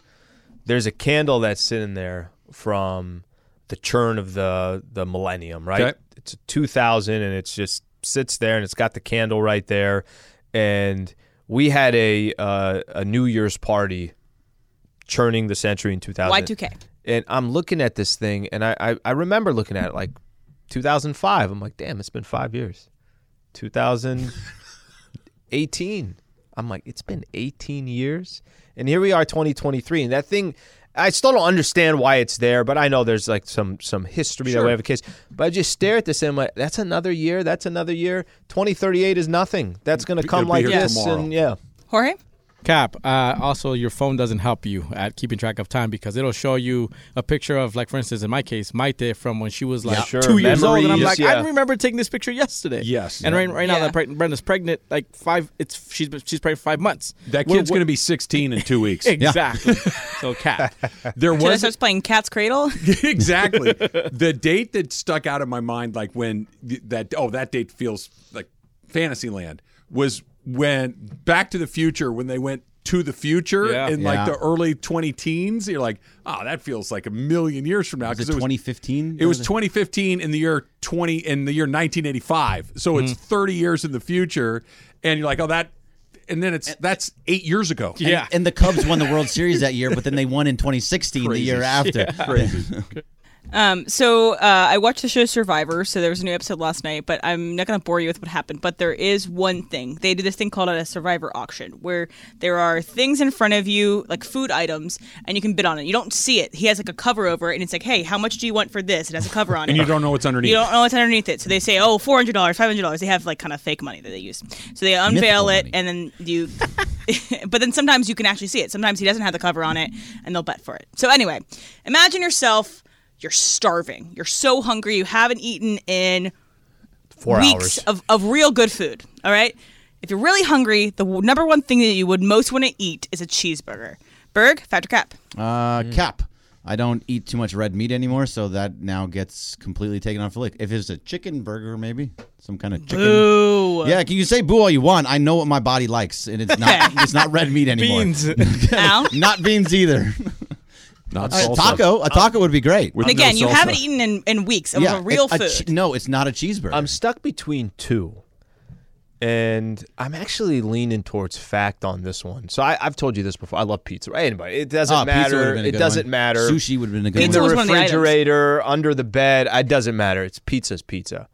There's a candle that's sitting there from the churn of the the millennium, right? Okay. It's a 2000 and it's just sits there and it's got the candle right there. And we had a uh, a New Year's party churning the century in 2000. Y2K. And I'm looking at this thing and I, I, I remember looking at it like 2005. I'm like, damn, it's been five years. 2018. I'm like, it's been 18 years, and here we are, 2023, and that thing. I still don't understand why it's there, but I know there's like some some history that we have a case. But I just stare at this and I'm like, that's another year. That's another year. 2038 is nothing. That's going to come be like this, tomorrow. and yeah. Jorge? Cap. Uh, also, your phone doesn't help you at keeping track of time because it'll show you a picture of, like, for instance, in my case, Maite from when she was like Yeah. Sure, two years old, and I'm like, yeah. I remember taking this picture yesterday. Yes. And Yeah. right, right now Yeah. that Brenda's pregnant, like five. It's she's she's pregnant five months. That kid's going to be 16 in two weeks. <laughs> exactly. <laughs> so, Cap. There Should was start playing Cat's Cradle? <laughs> exactly the date that stuck out of my mind, like when that oh that date feels like Fantasyland was when Back to the Future when they went to the future Yeah. in like Yeah. the early 20 teens. You're like, oh, that feels like a million years from now because it it was 2015? It was 2015 in the year 20 in the year 1985. So Mm-hmm. it's 30 years in the future, and you're like, oh that, and then it's that's eight years ago. Yeah. And the Cubs won the World Series that year, but then they won in 2016, the year after. <laughs> Um, so uh, I watched the show Survivor. So there was a new episode last night, but I'm not going to bore you with what happened. But there is one thing they did this thing called a Survivor auction, where there are things in front of you, like food items, and you can bid on it. You don't see it. He has like a cover over it, and it's like, hey, how much do you want for this? It has a cover on it. And you don't know what's underneath. You don't know what's underneath it. So they say, oh, $400, $500. They have like kind of fake money that they use. So they unveil Mythical it money. and then you, <laughs> but then sometimes you can actually see it. Sometimes he doesn't have the cover on it and they'll bet for it. So anyway, imagine yourself, you're starving. You're so hungry. You haven't eaten in Four weeks hours. of, of real good food. All right. If you're really hungry, the w- number one thing that you would most want to eat is a cheeseburger. Berg, Fact or Cap. Uh, Cap. I don't eat too much red meat anymore, so that now gets completely taken off the list. If it's a chicken burger, maybe some kind of chicken. Boo. Yeah, can you say boo all you want? I know what my body likes, and it's not it's not red meat <laughs> anymore. Beans. <laughs> Al. Not beans either. <laughs> Not A salsa. taco, a taco would be great. With And again, no you salsa. haven't eaten in, in weeks of yeah, a real a food. che- no, it's not a cheeseburger. I'm stuck between two, and I'm actually leaning towards fact on this one. So I, I've told you this before. I love pizza. Right? Anybody, it doesn't Oh, pizza would've matter. been a It good doesn't one. matter. Sushi would have been a good Pizza in one. the was one of the items. refrigerator, under the bed. It doesn't matter. It's pizza's pizza.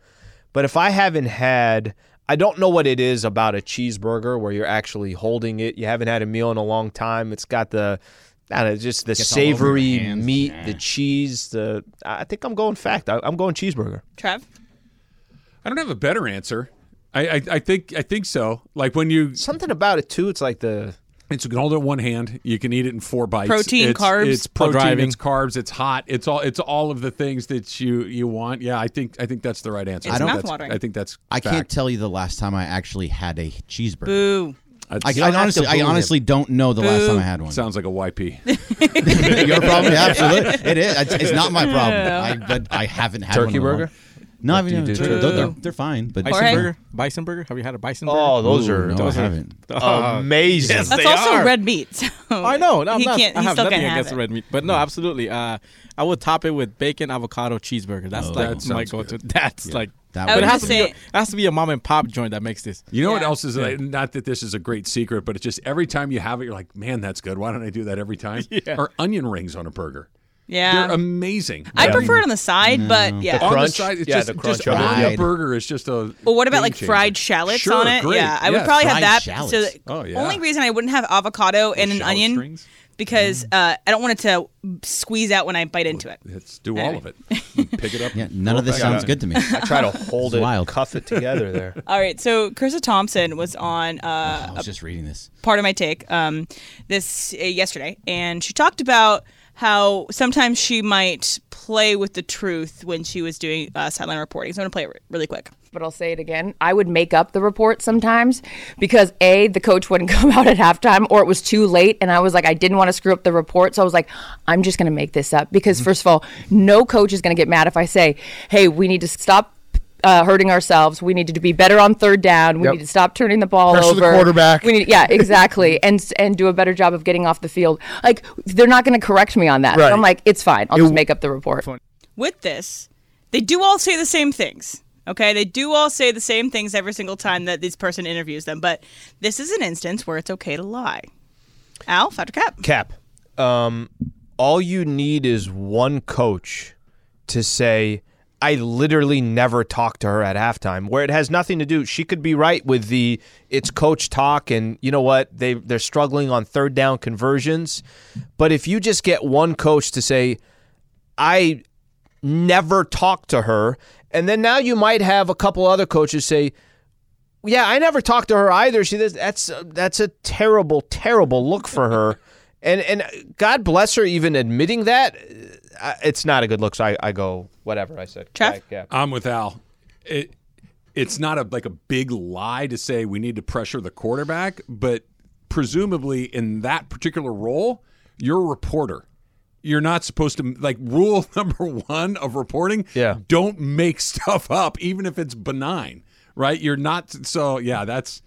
But if I haven't had I don't know what it is about a cheeseburger where you're actually holding it. You haven't had a meal in a long time. It's got the I don't know, just the Gets all over your savory hands. meat, Yeah. the cheese. The I think I'm going fact. I, I'm going cheeseburger. Trev? I don't have a better answer. I, I, I think I think so. Like when you Something about it too. It's like the It's you can hold it in one hand. You can eat it in four bites. Protein, it's, carbs. It's protein. It's carbs. It's hot. It's all. It's all of the things that you you want. Yeah, I think I think that's the right answer. It's I think mouthwatering. that's- I think that's. I can't tell you the last time I actually had a cheeseburger. Boo. I, It's- I honestly, I honestly don't know the last time I had one. Sounds like a YP. <laughs> Your problem? Yeah, absolutely. It is. It's, it's not my problem. I, but I haven't had Turkey one in burger? No, I do you haven't. do? They're, they're, they're fine, but Bison Jorge? burger, bison burger. Have you had a bison burger? oh, those Ooh, are no, those I haven't. <laughs> amazing. Yes, That's they also are. red meat. <laughs> So I know. No, I'm he not, can't. I have still nothing can't have against it. the red meat, but no, absolutely. Uh, I would top it with bacon avocado cheeseburger. That's Oh, like that my go-to. That's like. That I But would it has to be. A, it has to be a mom and pop joint that makes this. You know what else is like, not that this is a great secret, but it's just every time you have it, you're like, man, that's good. Why don't I do that every time? <laughs> Yeah. Or onion rings on a burger. Yeah. They're amazing. I prefer it on the side, mm. but yeah. on crunch? the side, it's Yeah, just, the crunch just on it. on a burger is just a. Well, what about like changer. fried shallots Sure, on it? great. Yeah, I would Yeah, probably have that. shallots. So the Oh, yeah. only reason I wouldn't have avocado and an onion strings? Because Mm. uh, I don't want it to squeeze out when I bite into it. Let's do all of it. Pick it up. <laughs> Yeah, none of this throw it back sounds out. good to me. I try to <laughs> hold It's it, wild. cuff it together there. <laughs> All right, so Charissa Thompson was on uh, I was just reading this. part of my take um, this uh, yesterday, and she talked about how sometimes she might play with the truth when she was doing uh, sideline reporting. So I'm gonna play it re- really quick. but I'll say it again. I would make up the report sometimes because A, the coach wouldn't <laughs> come out at halftime or it was too late. And I was like, I didn't want to screw up the report. So I was like, I'm just going to make this up because, first of all, no coach is going to get mad if I say, hey, we need to stop. Uh, hurting ourselves. We need to be better on third down. We Yep. need to stop turning the ball Pressure the over. quarterback. We need, yeah, <laughs> exactly, and and do a better job of getting off the field. Like they're not going to correct me on that. So Right. I'm like, it's fine. I'll just make up the report. With this, they do all say the same things. Okay, they do all say the same things every single time that this person interviews them. But this is an instance where it's okay to lie. Al, Fact or Cap. Cap. Um, all you need is one coach to say, I literally never talked to her at halftime, where it has nothing to do. She could be right with the it's coach talk, and you know what? They they're struggling on third down conversions. But if you just get one coach to say, I never talked to her, and then now you might have a couple other coaches say, yeah, I never talked to her either. She that's that's a terrible, terrible look for her, and and God bless her even admitting that. Uh, It's not a good look. So I, I go whatever I said. Trev? Yeah. I'm with Al. It, it's not a like a big lie to say we need to pressure the quarterback, but presumably in that particular role, you're a reporter. You're not supposed to like rule <laughs> number one of reporting. Yeah. don't make stuff up, even if it's benign. Right? You're not. So yeah, that's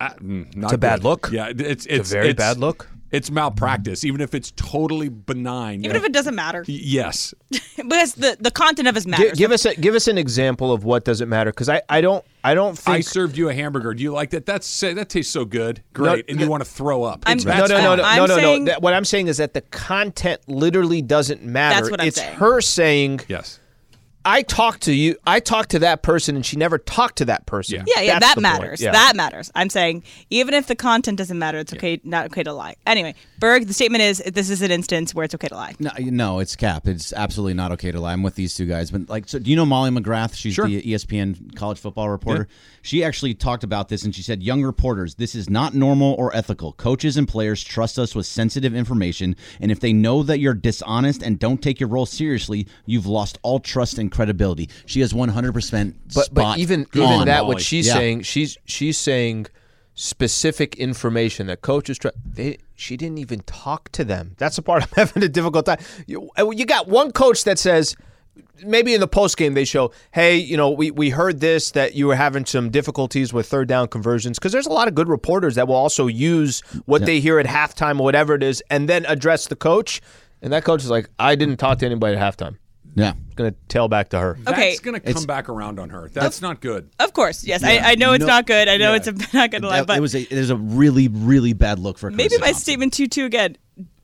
uh, mm, not It's a bad look. Yeah, it's it's, very it's- bad look. It's malpractice, even if it's totally benign. Even if it doesn't matter. yes, <laughs> Because the, the content of his Gi- matters. give us a give us an example of what doesn't matter because I, I don't I don't I served you a hamburger. Do you like that? That's that tastes so good. Great, and you want to throw up. I'm- It's- no no no no I'm no no saying- no. That- what I'm saying is that the content literally doesn't matter. That's what I'm it's saying. her saying Yes. I talked to you. I talked to that person, and she never talked to that person. Yeah, yeah, That's that matters. Yeah. That matters. I'm saying even if the content doesn't matter, it's okay not okay to lie. Anyway, Berg, the statement is this is an instance where it's okay to lie. No, no, it's cap. It's absolutely not okay to lie. I'm with these two guys, but like, so do you know Molly McGrath? She's Sure. the ESPN college football reporter. She actually talked about this, and she said, "Young reporters, this is not normal or ethical. Coaches and players trust us with sensitive information, and if they know that you're dishonest and don't take your role seriously, you've lost all trust and credibility." She has 100 percent but spot but even even on. that what she's Yeah. saying she's she's saying specific information that coaches try they she didn't even talk to them that's the part i'm <laughs> having a difficult time you, you got one coach that says maybe in the post game they show hey you know we, we heard this that you were having some difficulties with third down conversions because there's a lot of good reporters that will also use what they hear at halftime or whatever it is and then address the coach and that coach is like i didn't talk to anybody at halftime Yeah. it's going to tail back to her Okay. That's going to come back around on her. That's not good. Of course, yes. I, I know it's No- not good. I know it's a, <laughs> not gonna lie, but it was a it is a really really bad look for maybe my statement to you too again.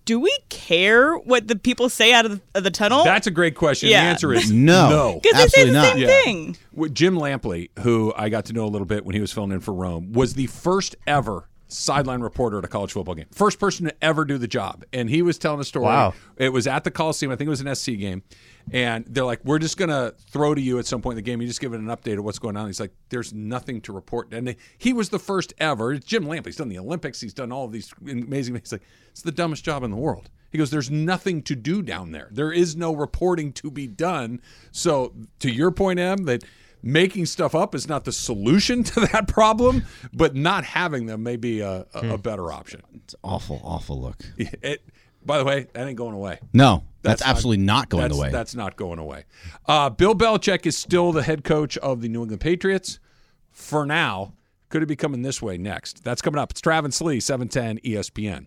Do we care what the people say out of the, of the tunnel? That's a great question. Yeah. The answer is <laughs> No. no. <laughs> because they say absolutely the not. same Yeah. thing. With Jim Lampley, who I got to know a little bit when he was filling in for Rome, was the first ever sideline reporter at a college football game. First person to ever do the job. And he was telling a story. Wow. It was at the Coliseum. I think it was an SC game. And they're like, we're just going to throw to you at some point in the game. You just give it an update of what's going on. He's like, there's nothing to report. And he was the first ever. It's Jim Lampley. He's done the Olympics. He's done all of these amazing things. He's like, it's the dumbest job in the world. He goes, there's nothing to do down there. There is no reporting to be done. So, to your point, Em, that making stuff up is not the solution <laughs> to that problem, but not having them may be a, a, a hmm. better option. It's awful, awful look. <laughs> It, by the way, that ain't going away. No, that's, That's not- absolutely not, going that's, away. That's not going away. Uh, Bill Belichick is still the head coach of the New England Patriots for now. Could it be coming this way next? That's coming up. It's Travis Lee, 710 ESPN.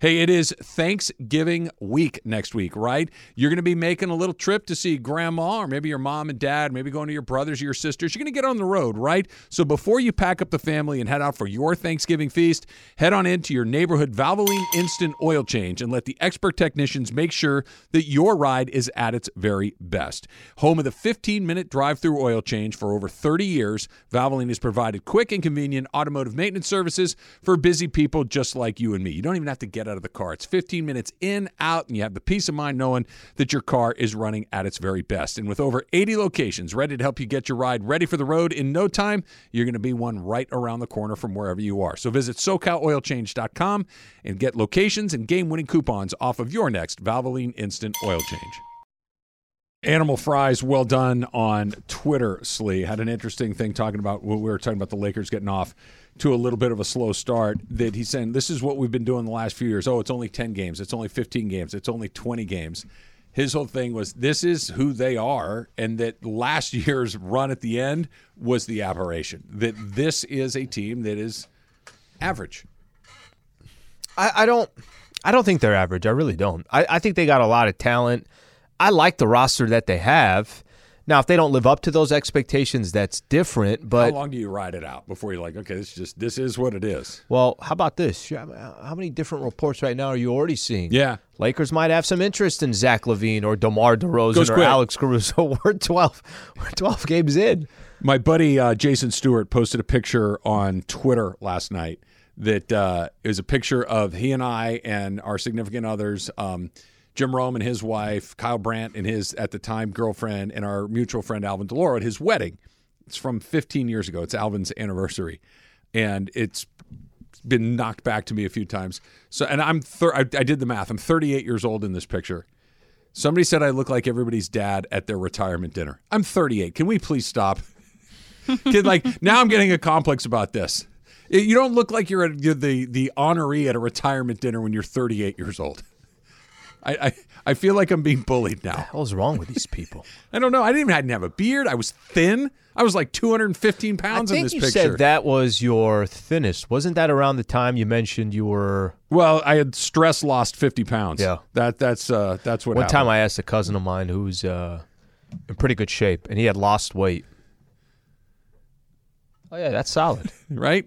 Hey, it is Thanksgiving week next week, right? You're going to be making a little trip to see grandma or maybe your mom and dad, maybe going to your brothers or your sisters. You're going to get on the road, right? So before you pack up the family and head out for your Thanksgiving feast, head on into your neighborhood Valvoline Instant Oil Change and let the expert technicians make sure that your ride is at its very best. Home of the 15 minute drive through oil change for over 30 years, Valvoline has provided quick and convenient automotive maintenance services for busy people just like you and me. You don't even have to get out of the car. It's 15 minutes in, out, and you have the peace of mind knowing that your car is running at its very best. And with over 80 locations ready to help you get your ride ready for the road in no time, you're going to be one right around the corner from wherever you are. So visit SoCalOilChange.com and get locations and game winning coupons off of your next Valvoline Instant Oil Change. Animal Fries, well done on Twitter, Slee. Had an interesting thing talking about when we were talking about the Lakers getting off to a little bit of a slow start. That he's saying, This is what we've been doing the last few years. Oh, it's only 10 games. It's only 15 games. It's only 20 games. His whole thing was, This is who they are. And that last <laughs> year's run at the end was the aberration. That this is a team that is average. I, I don't I don't think they're average. I really don't. I, I think they got a lot of talent. I like the roster that they have. Now, if they don't live up to those expectations, that's different. But how long do you ride it out before you're like, okay, this is just this is what it is? well, how about this? How many different reports right now are you already seeing? Yeah. Lakers might have some interest in Zach LaVine or DeMar DeRozan Goes or quick. Alex Caruso. <laughs> We're twelve. We're twelve games in. My buddy uh, Jason Stewart posted a picture on Twitter last night that uh, is a picture of he and I and our significant others, um, Jim Rome and his wife, Kyle Brandt and his at the time girlfriend, and our mutual friend Alvin Deloro at his wedding. It's from 15 years ago. It's Alvin's anniversary, and it's been knocked back to me a few times. So, and I'm thir- I, I did the math. I'm 38 years old in this picture. Somebody said I look like everybody's dad at their retirement dinner. I'm 38. Can we please stop? <laughs> Kid, like now I'm getting a complex about this. You don't look like you're, at, you're the the honoree at a retirement dinner when you're 38 years old. I, I I feel like I'm being bullied now. What the What's wrong with these people? <laughs> I don't know. I didn't even I didn't have a beard. I was thin. I was like 215 pounds I in this you picture. said that was your thinnest. Wasn't that around the time you mentioned you were? Well, I had stress lost 50 pounds. Yeah. That that's uh that's what One happened. time I asked a cousin of mine who's uh, in pretty good shape, and he had lost weight. Oh yeah, that's solid. <laughs> right?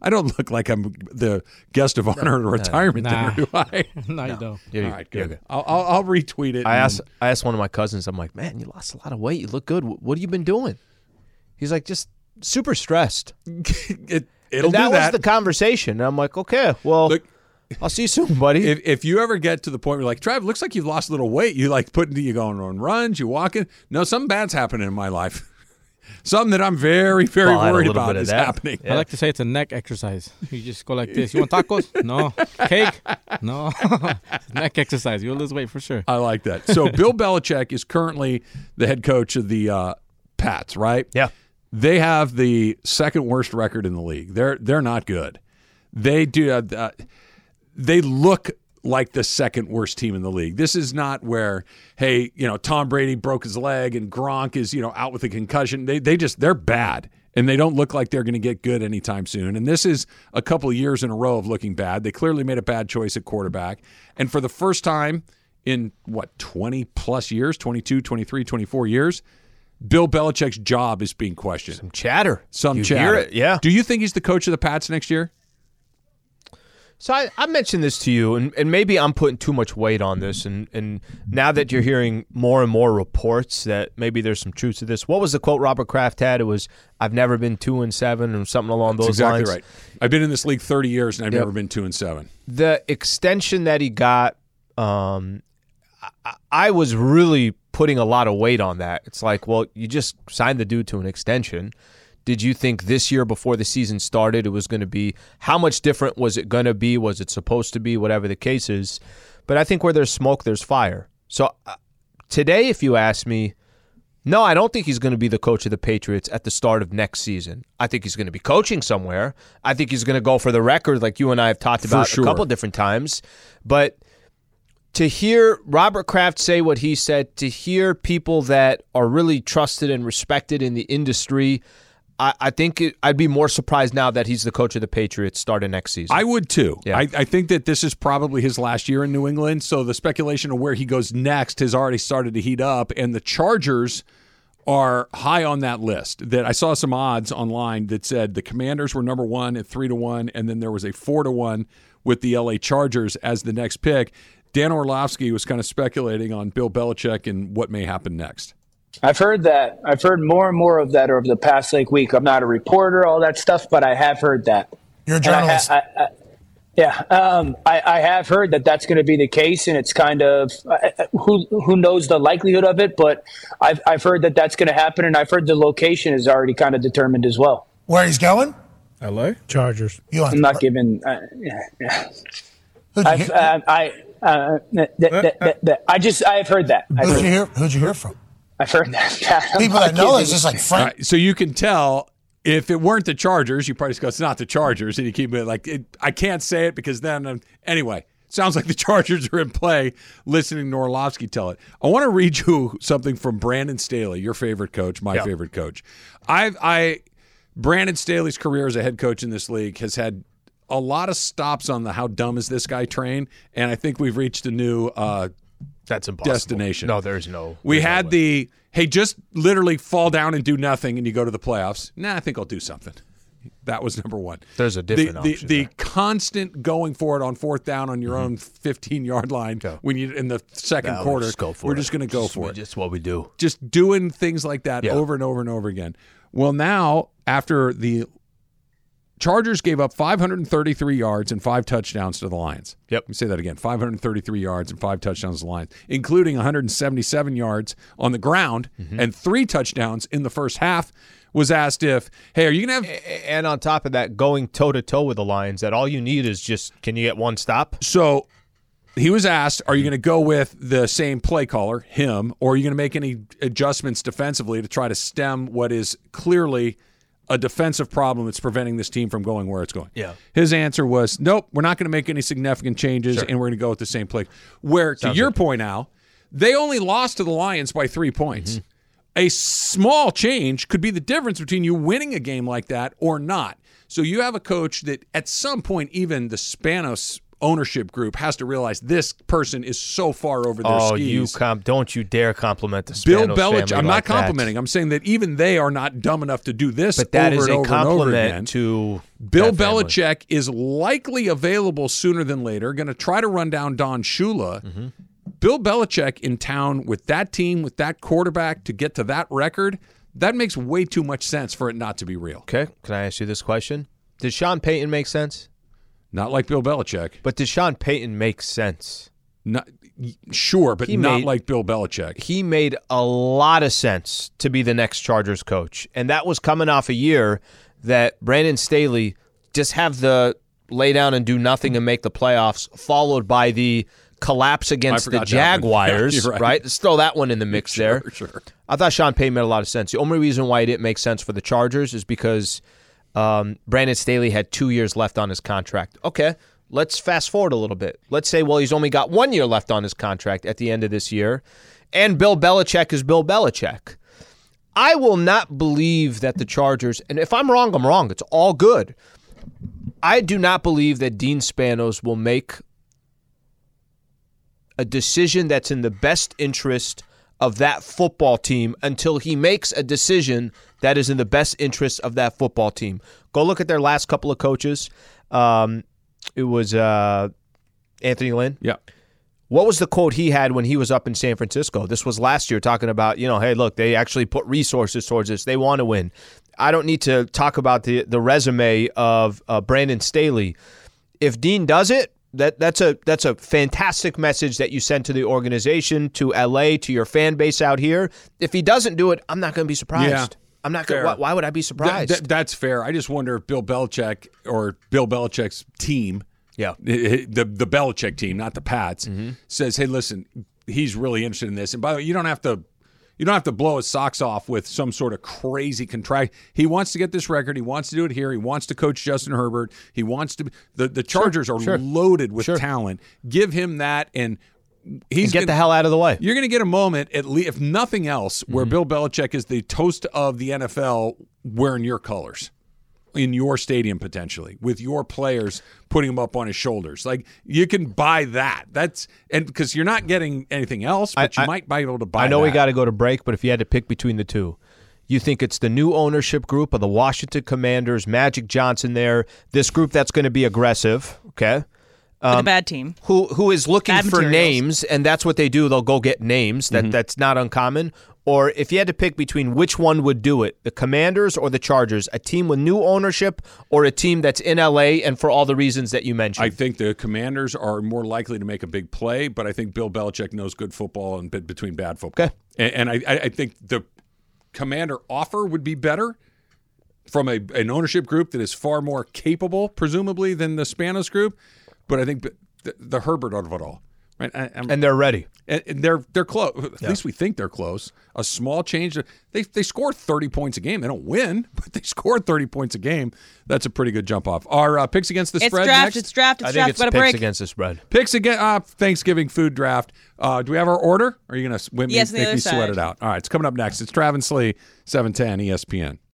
I don't look like I'm the guest of honor at a retirement Nah. dinner, do I? <laughs> no, you don't. Yeah, All right, yeah, good. I'll, I'll, I'll retweet it. I asked I asked one of my cousins. I'm like, man, you lost a lot of weight. You look good. Wh- What have you been doing? He's like, just super stressed. <laughs> it. It'll And that do was the conversation. And I'm like, okay, well, Look, I'll see you soon, buddy. if, if you ever get to the point where you're like, Trav, looks like you've lost a little weight. You like putting you going on runs, you walking. No, something bad's happening in my life. <laughs> something that I'm very, very Well, I had a worried about is that. happening. I like to say it's a neck exercise. You just go like this. You want tacos? <laughs> No. Cake? No. <laughs> neck exercise. You'll lose weight for sure. I like that. So Bill Belichick is currently the head coach of the uh, Pats, right? yeah. They have the second worst record in the league. They're they're not good. They do. Uh, uh, they look like the second worst team in the league. This is not where, hey, you know, Tom Brady broke his leg and Gronk is you know out with a concussion. They they just they're bad and they don't look like they're going to get good anytime soon. And this is a couple of years in a row of looking bad. They clearly made a bad choice at quarterback. And for the first time in what 20 plus years, 22, 23, 24 years, Bill Belichick's job is being questioned. Some chatter. Some You chatter. hear it, yeah. Do you think he's the coach of the Pats next year? So I, I mentioned this to you, and, and maybe I'm putting too much weight on this. And, and now that you're hearing more and more reports that maybe there's some truth to this, what was the quote Robert Kraft had? It was, "I've never been two and seven, or something along That's those exactly lines. right. I've been in this league 30 years and I've Yep. never been two and seven. The extension that he got, um, I, I was really putting a lot of weight on that. It's like, well, you just signed the dude to an extension. Did you think this year before the season started it was going to be how much different was it going to be? Was it supposed to be? Whatever the case is. But I think where there's smoke, there's fire. So uh, today, if you ask me, no, I don't think he's going to be the coach of the Patriots at the start of next season. I think he's going to be coaching somewhere. I think he's going to go for the record, like you and I have talked about sure. a couple different times. But to hear Robert Kraft say what he said, to hear people that are really trusted and respected in the industry, I, I think it, I'd be more surprised now that he's the coach of the Patriots starting next season. I would too. Yeah. I, I think that this is probably his last year in New England. So the speculation of where he goes next has already started to heat up. And the Chargers are high on that list. That I saw some odds online that said the Commanders were number one at three to one, and then there was a four to one with the LA Chargers as the next pick. Dan Orlovsky was kind of speculating on Bill Belichick and what may happen next. I've heard that. I've heard more and more of that over the past like week. I'm not a reporter, all that stuff, but I have heard that. You're a And I journalist. I- I- yeah, um, I, I have heard that that's going to be the case, and it's kind of uh, uh, who who knows the likelihood of it, but I've I've heard that that's going to happen, and I've heard the location is already kind of determined as well. Where he's going? L.A. Chargers. You I'm not giving. Uh, yeah, yeah. I've, uh, I uh, th- th- th- th- th- I just I've heard that. I've Who'd heard, you hear? Who'd you hear from? I've heard <laughs> that. I'm People that know giving- it's just like All Frank. right, so you can tell if it weren't the Chargers, you probably just go, "It's not the Chargers," and you keep it like it, I can't say it because then um, anyway. Sounds like the <laughs> Chargers are in play. Listening to Orlovsky tell it. I want to read you something from Brandon Staley, your favorite coach, my Yeah. favorite coach. I've I Brandon Staley's career as a head coach in this league has had a lot of stops on the how dumb is this guy train, and I think we've reached a new uh, That's impossible. destination. No, there's no. We there's no had way. the hey, just literally fall down and do nothing, and you go to the playoffs. Nah, I think I'll do something. That was number one. There's a different the, option the, constant going for it on fourth down on your Mm-hmm. own 15 yard line when you in the second No, we quarter. just go for we're it. just going to go Just- for we- it. Just what we do. Just doing things like that Yeah. over and over and over again. Well, now after the Chargers gave up 533 yards and five touchdowns to the Lions. Yep. Let me say that again 533 yards and five touchdowns to the Lions, including 177 yards on the ground Mm-hmm. and three touchdowns in the first half. Was asked if, hey, are you going to have. And on top of that, going toe to toe with the Lions, that all you need is just can you get one stop? So he was asked, are you going to go with the same play caller, him, or are you going to make any adjustments defensively to try to stem what is clearly a defensive problem that's preventing this team from going where it's going? Yeah. His answer was, nope, we're not going to make any significant changes, and we're going to go with the same play. Where, to your good. point, Al, they only lost to the Lions by three points. Mm-hmm. A small change could be the difference between you winning a game like that or not. So you have a coach that at some point, even the Spanos ownership group has to realize this person is so far over their Oh, skis. you com- don't you dare compliment the Bill Belichick. I'm like not complimenting. I'm saying that even they are not dumb enough to do this. But that over is and a over and over compliment again. to Bill that. Belichick is likely available sooner than later. Going to try to run down Don Shula. Mm-hmm. Bill Belichick in town with that team, with that quarterback to get to that record, that makes way too much sense for it not to be real. Okay, can I ask you this question? Does Sean Payton make sense? Not like Bill Belichick. But does Sean Payton make sense? Not sure, but He not made- like Bill Belichick. He made a lot of sense to be the next Chargers coach, and that was coming off a year that Brandon Staley just have the lay down and do nothing and make the playoffs, followed by the collapse against the one. <laughs> Yeah, Jaguars. right. right. Let's throw that one in the mix there. sure. I thought Sean Payton made a lot of sense. The only reason why it didn't make sense for the Chargers is because um, Brandon Staley had two years left on his contract. Okay, let's fast forward a little bit. Let's say, well, he's only got one year left on his contract at the end of this year, and Bill Belichick is Bill Belichick. I will not believe that the Chargers, and if I'm wrong, I'm wrong. It's all good. I do not believe that Dean Spanos will make a decision that's in the best interest of that football team until he makes a decision that is in the best interest of that football team. Go look at their last couple of coaches. Um, it was uh, Anthony Lynn. Yeah. What was the quote he had when he was up in San Francisco? This was last year, talking about, you know, hey, look, they actually put resources towards this. They want to win. I don't need to talk about the the resume of uh, Brandon Staley. If Dean does it, that that's a that's a fantastic message that you send to the organization, to LA, to your fan base out here. If he doesn't do it, I'm not going to be surprised. Yeah. I'm not going. Why, why would I be surprised? th- that's fair. I just wonder if Bill Belichick or Bill Belichick's team, yeah, the the Belichick team, not the Pats, Mm-hmm. says, "Hey, listen, he's really interested in this." And by the way, you don't have to. You don't have to blow his socks off with some sort of crazy contract. He wants to get this record. He wants to do it here. He wants to coach Justin Herbert. He wants to. Be, the the Chargers are sure. loaded with talent. Give him that, and he's get gonna- the hell out of the way. You're going to get a moment, at least, if nothing else, where Mm-hmm. Bill Belichick is the toast of the NFL wearing your colors in your stadium potentially with your players putting him up on his shoulders. Like you can buy that. That's and because you're not getting anything else, but you might be able to buy. I know we got to go to break, but if you had to pick between the two, you think it's the new ownership group of the Washington Commanders, Magic Johnson there, this group that's going to be aggressive, okay? With a bad team. Who who is looking Bad for materials. names, and that's what they do. They'll go get names. That Mm-hmm. that's not uncommon. Or if you had to pick between which one would do it, the Commanders or the Chargers, a team with new ownership or a team that's in LA and for all the reasons that you mentioned. I think the Commanders are more likely to make a big play, but I think Bill Belichick knows good football and bit between bad football. Okay. And, and I, I I think the Commander offer would be better from a, an ownership group that is far more capable, presumably, than the Spanos group. But I think the, the Herbert out of it all, right? I, I'm- and they're ready. and, and they're they're close. At least we think they're close. A small change. They they score thirty points a game. They don't win, <laughs> but they score thirty points a game. That's a pretty good jump off. Our uh, picks against the It's spread. draft. next? It's draft. It's I draft. think it's a picks break. against the spread. Picks again. Uh, Thanksgiving food draft. Uh, do we have our order? Or are you going to Yes, on make other me sweat it out? All right, it's coming up next. It's Travis Lee, seven ten ESPN.